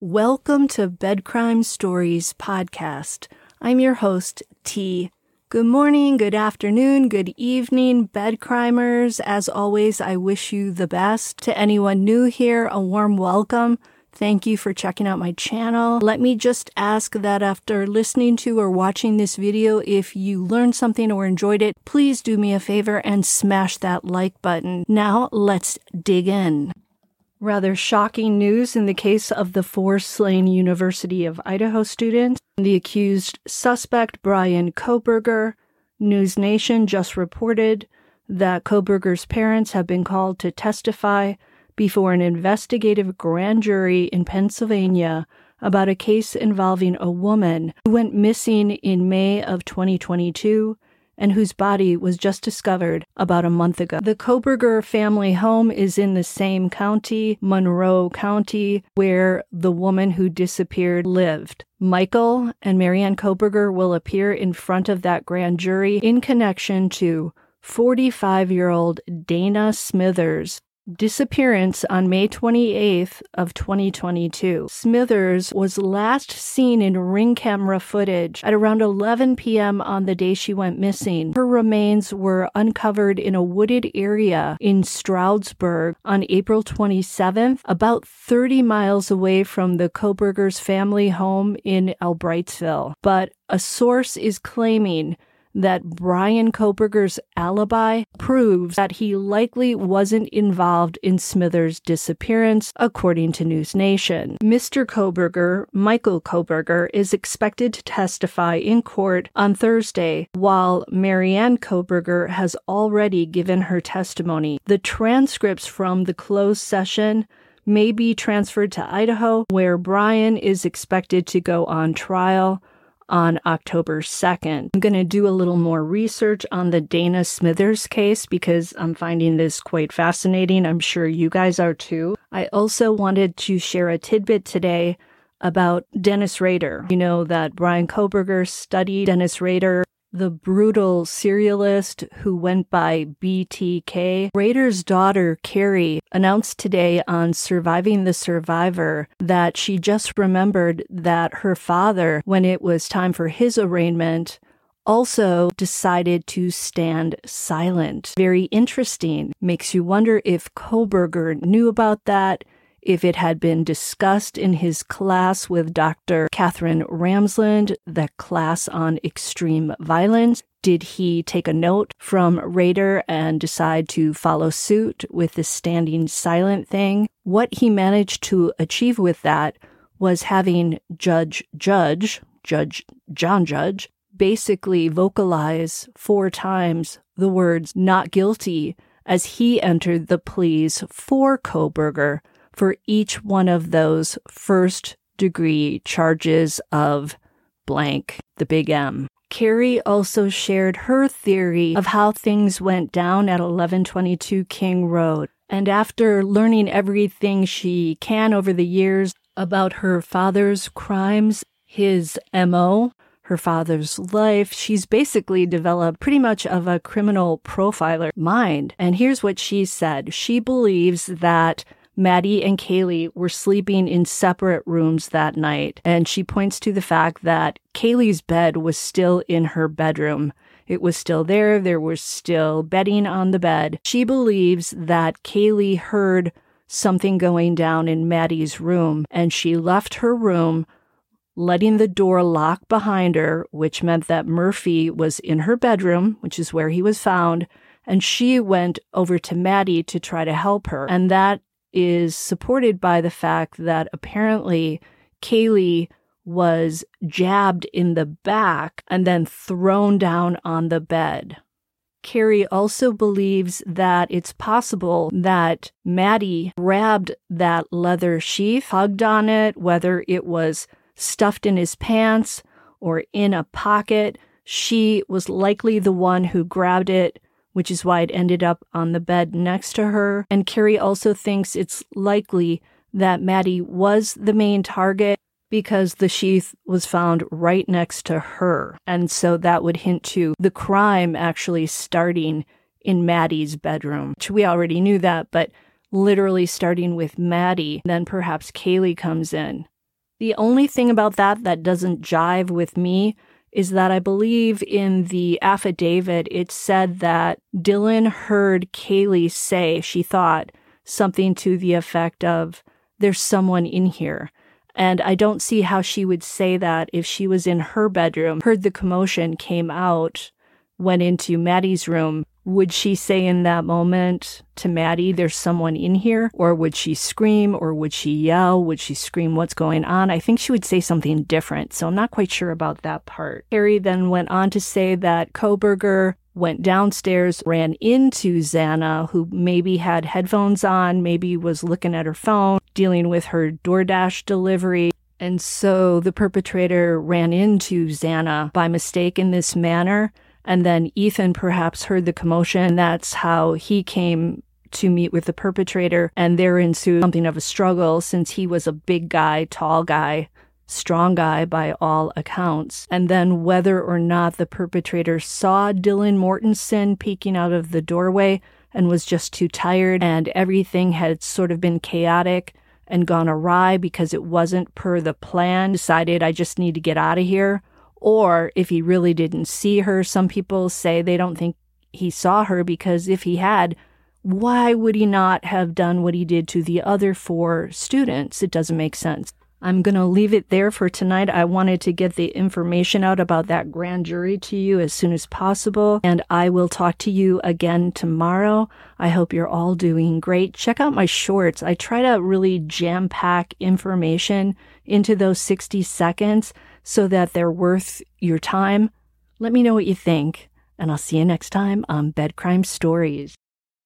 Welcome to Bed Crime Stories podcast. I'm your host, T. Good morning, good afternoon, good evening, bed crimers. As always, I wish you the best. To anyone new here, a warm welcome. Thank you for checking out my channel. Let me just ask that after listening to or watching this video, if you learned something or enjoyed it, please do me a favor and smash that like button. Now let's dig in. Rather shocking news in the case of the four slain University of Idaho students. The accused suspect, Bryan Kohberger, News Nation just reported that Kohberger's parents have been called to testify before an investigative grand jury in Pennsylvania about a case involving a woman who went missing in May of 2022 and whose body was just discovered about a month ago. The Kohberger family home is in the same county, Monroe County, where the woman who disappeared lived. Michael and Marianne Kohberger will appear in front of that grand jury in connection to 45 year old Dana Smithers, disappearance on May 28th of 2022. Smithers was last seen in ring camera footage at around 11 p.m. on the day she went missing. Her remains were uncovered in a wooded area in Stroudsburg on April 27th, about 30 miles away from the Kohberger's family home in Albrightsville. But a source is claiming that Bryan Kohberger's alibi proves that he likely wasn't involved in Smithers' disappearance, according to NewsNation. Mr. Kohberger, Michael Kohberger, is expected to testify in court on Thursday, while Marianne Kohberger has already given her testimony. The transcripts from the closed session may be transferred to Idaho, where Bryan is expected to go on trial on October 2nd. I'm going to do a little more research on the Dana Smithers case because I'm finding this quite fascinating. I'm sure you guys are too. I also wanted to share a tidbit today about Dennis Rader. You know that Bryan Kohberger studied Dennis Rader the brutal serialist who went by BTK. Rader's daughter, Kerri, announced today on Surviving the Survivor that she just remembered that her father, when it was time for his arraignment, also decided to stand silent. Very interesting. Makes you wonder if Kohberger knew about that if it had been discussed in his class with Dr. Katherine Ramsland, the class on extreme violence. Did he take a note from Rader and decide to follow suit with the standing silent thing? What he managed to achieve with that was having Judge Judge, Judge John Judge, basically vocalize four times the words not guilty as he entered the pleas for Kohberger for each one of those first degree charges of blank, the big M. Kerri also shared her theory of how things went down at 1122 King Road. And after learning everything she can over the years about her father's crimes, his MO, her father's life, she's basically developed pretty much of a criminal profiler mind. And here's what she said. She believes that Maddie and Kaylee were sleeping in separate rooms that night, and she points to the fact that Kaylee's bed was still in her bedroom. It was still there. There was still bedding on the bed. She believes that Kaylee heard something going down in Maddie's room, and she left her room, letting the door lock behind her, which meant that Murphy was in her bedroom, which is where he was found, and she went over to Maddie to try to help her. And that is supported by the fact that apparently Kaylee was jabbed in the back and then thrown down on the bed. Kerri also believes that it's possible that Maddie grabbed that leather sheath, hugged on it, whether it was stuffed in his pants or in a pocket. She was likely the one who grabbed it which is why it ended up on the bed next to her. And Kerri also thinks it's likely that Maddie was the main target because the sheath was found right next to her. And so that would hint to the crime actually starting in Maddie's bedroom. Which we already knew that, but literally starting with Maddie, then perhaps Kaylee comes in. The only thing about that that doesn't jive with me is that I believe in the affidavit it said that Dylan heard Kaylee say she thought something to the effect of, There's someone in here. And I don't see how she would say that if she was in her bedroom, heard the commotion, came out, went into Maddie's room, would she say in that moment to Maddie, there's someone in here? Or would she scream? Or would she yell? Would she scream, what's going on? I think she would say something different. So I'm not quite sure about that part. Harry then went on to say that Kohberger went downstairs, ran into Xana, who maybe had headphones on, maybe was looking at her phone, dealing with her DoorDash delivery. And so the perpetrator ran into Xana by mistake in this manner. And then Ethan perhaps heard the commotion. That's how he came to meet with the perpetrator. And there ensued something of a struggle since he was a big guy, tall guy, strong guy by all accounts. And then whether or not the perpetrator saw Dylan Mortensen peeking out of the doorway and was just too tired and everything had sort of been chaotic and gone awry because it wasn't per the plan, decided I just need to get out of here or if he really didn't see her. Some people say they don't think he saw her because if he had, why would he not have done what he did to the other four students? It doesn't make sense. I'm going to leave it there for tonight. I wanted to get the information out about that grand jury to you as soon as possible, and I will talk to you again tomorrow. I hope you're all doing great. Check out my shorts. I try to really jam pack information into those 60 seconds so that they're worth your time. Let me know what you think, and I'll see you next time on Bed Crime Stories.